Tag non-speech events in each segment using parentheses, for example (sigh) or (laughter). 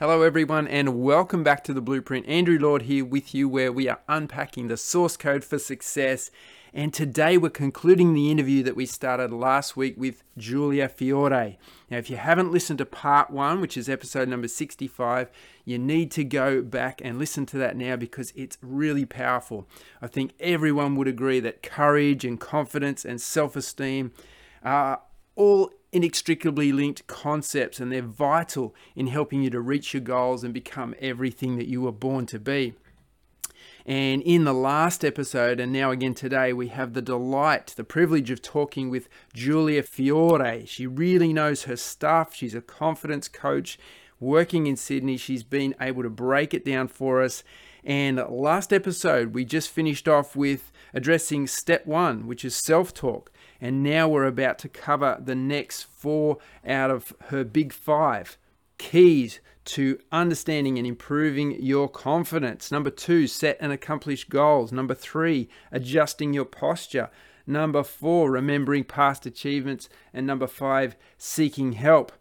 Hello, everyone, and welcome back to the Blueprint. Andrew Lord here with you, where we are unpacking the source code for success. And today we're concluding the interview that we started last week with Giulia Fiore. Now, if you haven't listened to part one, which is episode number 65, you need to go back and listen to that now because it's really powerful. I think everyone would agree that courage and confidence and self esteem are all inextricably linked concepts and they're vital in helping you to reach your goals and become everything that you were born to be. And in the last episode, and now again today, we have the delight, the privilege of talking with Giulia Fiore. She really knows her stuff. She's a confidence coach working in Sydney. She's been able to break it down for us. And last episode, we just finished off with addressing step one, which is self talk. And now we're about to cover the next four out of her big five keys to understanding and improving your confidence. Number two, set and accomplish goals. Number three, adjusting your posture. Number four, remembering past achievements. And number five, seeking help.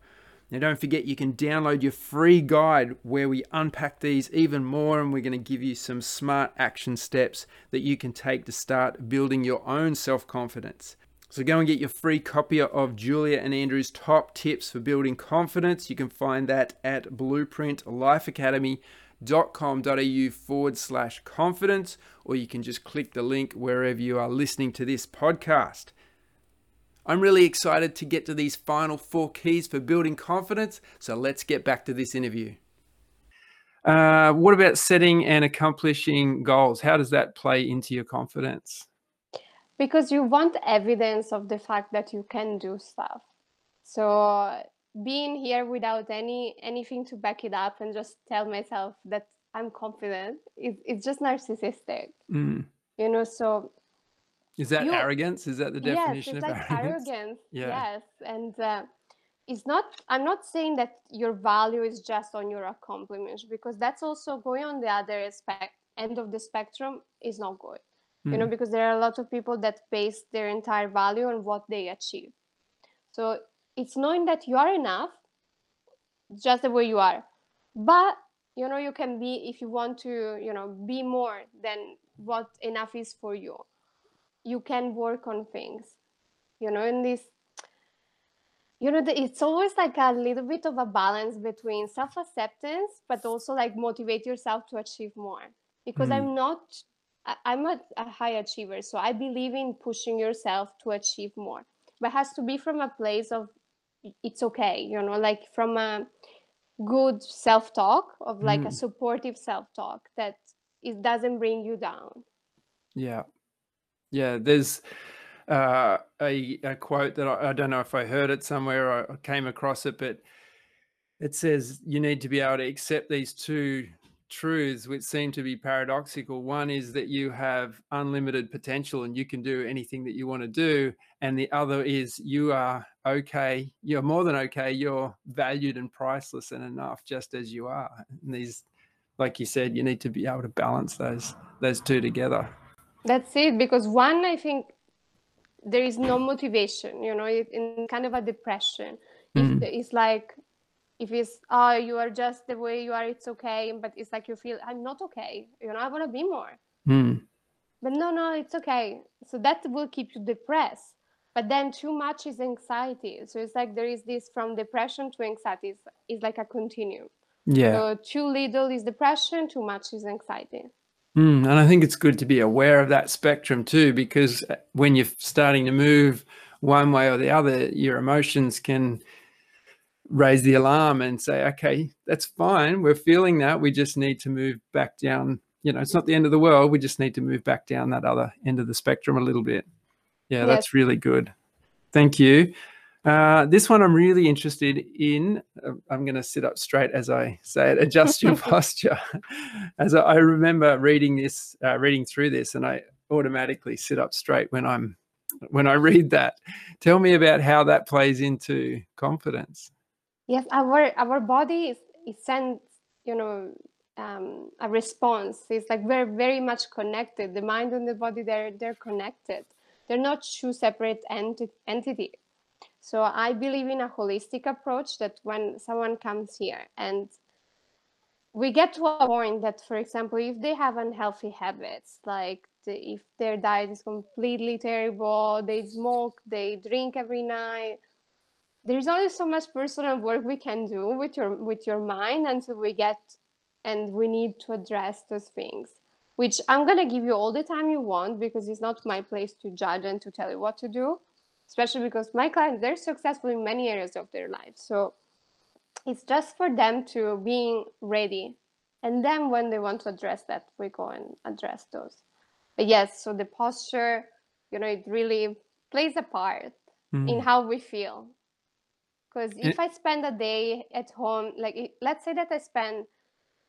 Now, don't forget you can download your free guide where we unpack these even more, and we're going to give you some smart action steps that you can take to start building your own self confidence. So go and get your free copy of Giulia and Andrew's top tips for building confidence. You can find that at blueprintlifeacademy.com.au forward slash confidence, or you can just click the link wherever you are listening to this podcast. I'm really excited to get to these final four keys for building confidence, so let's get back to this interview. Uh, what about setting and accomplishing goals? How does that play into your confidence? Because you want evidence of the fact that you can do stuff so being here without any anything to back it up and just tell myself that i'm confident it, it's just narcissistic Mm. you know so Is that You- arrogance? Is that the yes definition it's of like arrogance? arrogance Yeah. yes and uh, it's not i'm not saying that your value is just on your accomplishments because that's also going on the other spec end of the spectrum is not good you know Mm. because there are a lot of people that base their entire value on what they achieve so it's knowing that you are enough just the way you are but you know you can be if you want to you know be more than what enough is for you you can work on things you know in this you know it's always like a little bit of a balance between self-acceptance but also like motivate yourself to achieve more because Mm. i'm not i'm a, a high achiever so i believe in pushing yourself to achieve more but it has to be from a place of it's okay you know like from a good self-talk of like a Mm. supportive self-talk that it doesn't bring you down Yeah. Yeah. There's uh, a, a quote that I, I don't know if I heard it somewhere or I came across it, but it says you need to be able to accept these two truths, which seem to be paradoxical. One is that you have unlimited potential and you can do anything that you want to do. And the other is you are okay. You're more than okay. You're valued and priceless and enough just as you are. And these, like you said, you need to be able to balance those those two together. That's it, because one, I think there is no motivation, you know, it, in kind of a depression. Mm. it's like, if it's, oh, you are just the way you are, it's okay. But it's like you feel, I'm not okay, you know, I want to be more. Mm. But no, no, it's okay. So that will keep you depressed. But then too much is anxiety. So it's like there is this from depression to anxiety, it's, it's like a continuum. Yeah. So too little is depression, too much is anxiety. Mm, and I think it's good to be aware of that spectrum too, because uh, when you're starting to move one way or the other, your emotions can raise the alarm and say, okay, that's fine. We're feeling that. We just need to move back down. You know, it's not the end of the world. We just need to move back down that other end of the spectrum a little bit. Yeah, Yes. that's really good. Thank you. Uh, this one I'm really interested in. uh, I'm going to sit up straight as I say it. Adjust your (laughs) posture. As I, I remember reading this, uh, reading through this, and I automatically sit up straight when I'm when I read that. Tell me about how that plays into confidence. Yes, our our body is it sends you know um, a response. It's like we're very much connected. The mind and the body they're they're connected. They're not two separate enti- entity. So I believe in a holistic approach that when someone comes here and we get to a point that, for example, if they have unhealthy habits, like the, if their diet is completely terrible, they smoke, they drink every night, there's only so much personal work we can do with your with your mind until we get and we need to address those things which i'm going to give you all the time you want because it's not my place to judge and to tell you what to do especially because my clients they're successful in many areas of their life. So it's just for them to being ready and then when they want to address that we go and address those. But yes so the posture you know it really plays a part mm. in how we feel because if i spend a day at home like let's say that i spend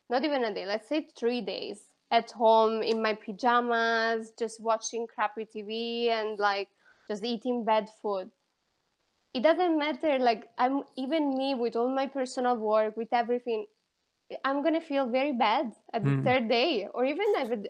not even a day let's say three days at home in my pajamas just watching crappy tv and like just eating bad food. It doesn't matter like i'm even me with all my personal work with everything i'm gonna feel very bad at the mm. third day or even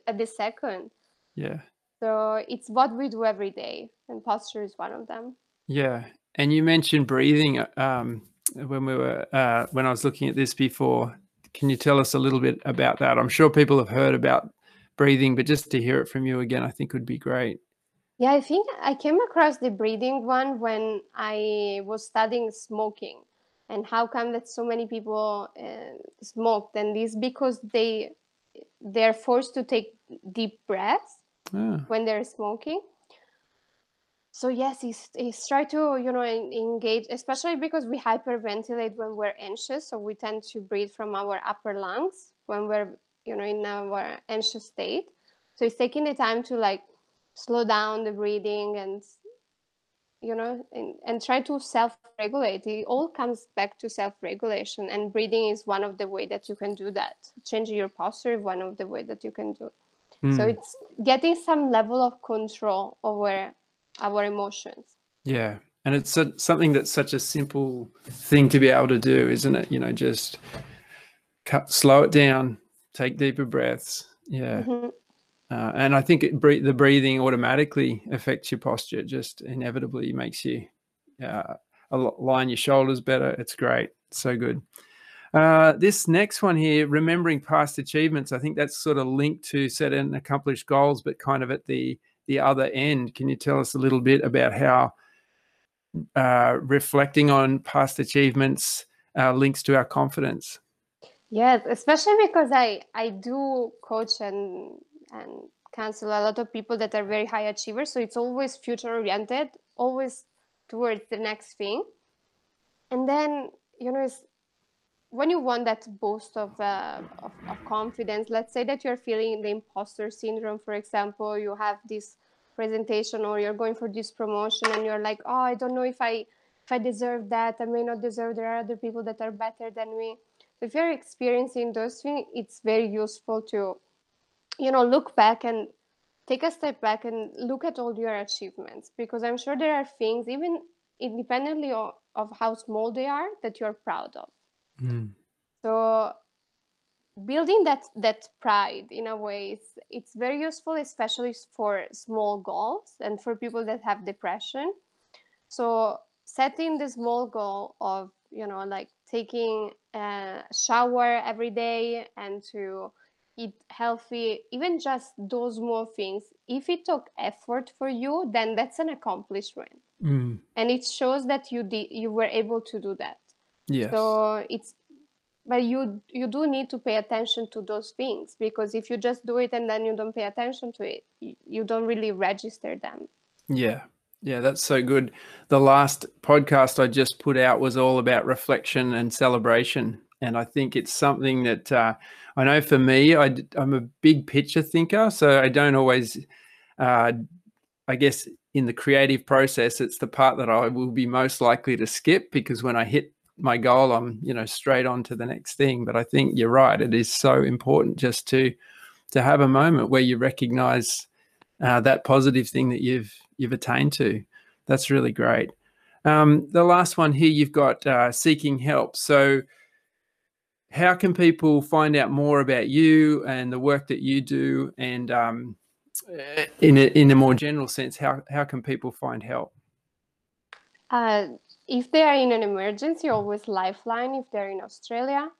at the second. Yeah. So it's what we do every day and posture is one of them. Yeah and you mentioned breathing um, when we were uh, when i was looking at this before. Can you tell us a little bit about that? I'm sure people have heard about breathing but just to hear it from you again i think would be great. Yeah, I think I came across the breathing one when I was studying smoking and how come that so many people uh, smoked. And this because they they're forced to take deep breaths yeah. when they're smoking so yes he's, he's try to you know engage especially because we hyperventilate when we're anxious so we tend to breathe from our upper lungs when we're you know in our anxious state. So he's taking the time to like slow down the breathing and you know and, and try to self-regulate. It all comes back to self-regulation and breathing is one of the way that you can do that. Changing your posture is one of the way that you can do mm. so it's getting some level of control over our emotions yeah and it's a, something that's such a simple thing to be able to do isn't it you know just cut slow it down take deeper breaths yeah mm-hmm. Uh, and I think it, the breathing automatically affects your posture. Just inevitably makes you uh, align your shoulders better. It's great. so good. Uh, this next one here, remembering past achievements, I think that's sort of linked to set and accomplish goals, but kind of at the the other end. Can you tell us a little bit about how uh, reflecting on past achievements uh, links to our confidence? Yes, especially because I I do coach and and counsel a lot of people that are very high achievers. So it's always future oriented, always towards the next thing. And then, you know, when you want that boost of, uh, of, of, confidence, let's say that you're feeling the imposter syndrome, for example, you have this presentation or you're going for this promotion and you're like, oh, I don't know if I if I deserve that, I may not deserve. There are other people that are better than me. If you're experiencing those things, it's very useful to you know look back and take a step back and look at all your achievements because i'm sure there are things even independently of, of how small they are that you're proud of mm. so building that that pride in a way it's, it's very useful especially for small goals and for people that have depression so setting the small goal of you know like taking a shower every day and to eat healthy, even just those small things, if it took effort for you, then that's an accomplishment. Mm. And it shows that you did you were able to do that. Yeah. So it's but you you do need to pay attention to those things because if you just do it and then you don't pay attention to it, you, don't really register them. Yeah. Yeah, that's so good. The last podcast I just put out was all about reflection and celebration. And I think it's something that uh, I know for me, I, am a big picture thinker, so I don't always, uh, I guess, in the creative process, it's the part that I will be most likely to skip because when I hit my goal, I'm you know straight on to the next thing. But I think you're right; it is so important just to to have a moment where you recognize uh, that positive thing that you've you've attained to. That's really great. Um, the last one here, you've got uh, seeking help. So how can people find out more about you and the work that you do and um, in, a, in a more general sense how, how can people find help uh, if they are in an emergency always lifeline if they're in australia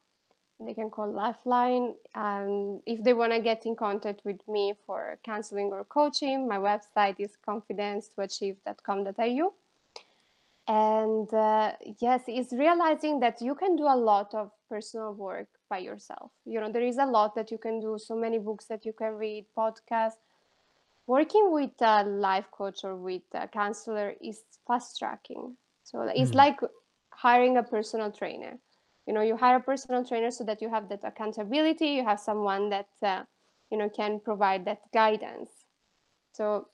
they can call Lifeline. Um, if they want to get in contact with me for counseling or coaching, my website is confidence2achieve.com.au. And uh, yes, it's realizing that you can do a lot of personal work by yourself. You know, there is a lot that you can do, so many books that you can read, podcasts. Working with a life coach or with a counselor is fast tracking. So it's mm-hmm. like hiring a personal trainer you know you hire a personal trainer so that you have that accountability you have someone that uh, you know can provide that guidance so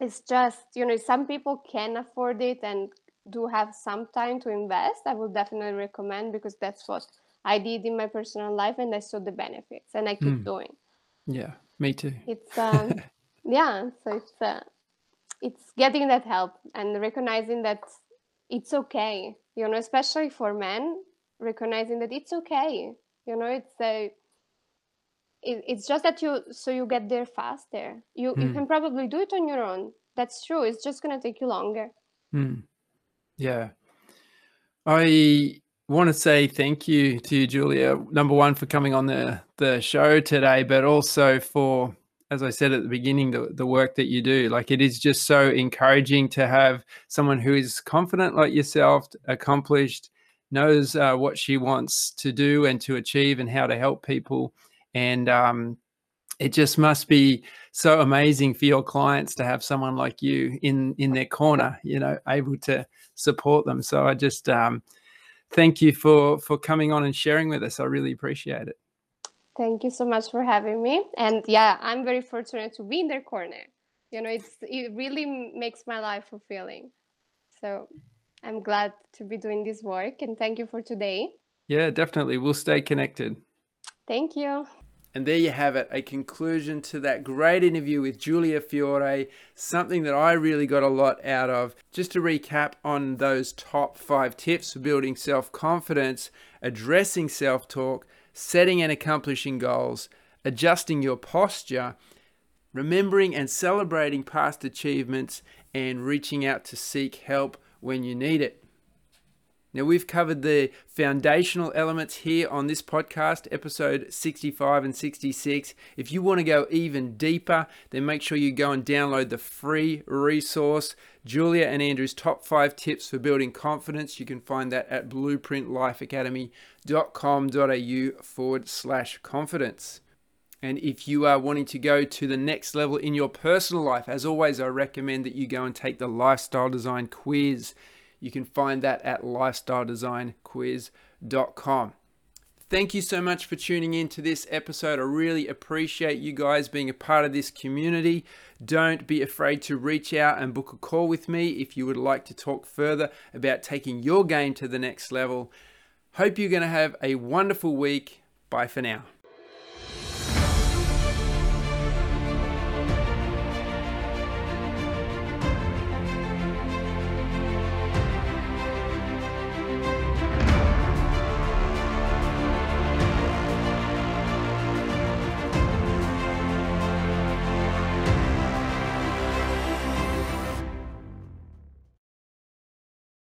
it's just you know some people can afford it and do have some time to invest i would definitely recommend because that's what i did in my personal life and i saw the benefits and i keep mm. doing yeah me too it's um (laughs) yeah so it's uh, it's getting that help and recognizing that it's okay you know especially for men recognizing that it's okay you know it's a it, it's just that you so you get there faster you mm. you hmm. can probably do it on your own that's true it's just going to take you longer mm. yeah i want to say thank you to you Giulia number one for coming on the the show today but also for as I said at the beginning, the, the work that you do. Like it is just so encouraging to have someone who is confident like yourself, accomplished, knows uh, what she wants to do and to achieve and how to help people. And um, it just must be so amazing for your clients to have someone like you in in their corner, you know, able to support them. So I just um, thank you for for coming on and sharing with us. I really appreciate it. Thank you so much for having me. And yeah, I'm very fortunate to be in their corner. You know, it's it really makes my life fulfilling. So I'm glad to be doing this work and thank you for today. Yeah, definitely. We'll stay connected. Thank you. And there you have it, a conclusion to that great interview with Giulia Fiore, something that I really got a lot out of. Just to recap on those top five tips for building self confidence, addressing self talk, setting and accomplishing goals, adjusting your posture, remembering and celebrating past achievements, and reaching out to seek help when you need it. Now, we've covered the foundational elements here on this podcast, episode 65 and 66. If you want to go even deeper, then make sure you go and download the free resource, Giulia and Andrew's top five tips for building confidence. You can find that at blueprintlifeacademy.com.au forward slash confidence. And if you are wanting to go to the next level in your personal life, as always, I recommend that you go and take the lifestyle design quiz. You can find that at lifestyledesignquiz.com. Thank you so much for tuning in to this episode. I really appreciate you guys being a part of this community. Don't be afraid to reach out and book a call with me if you would like to talk further about taking your game to the next level. Hope you're going to have a wonderful week. Bye for now.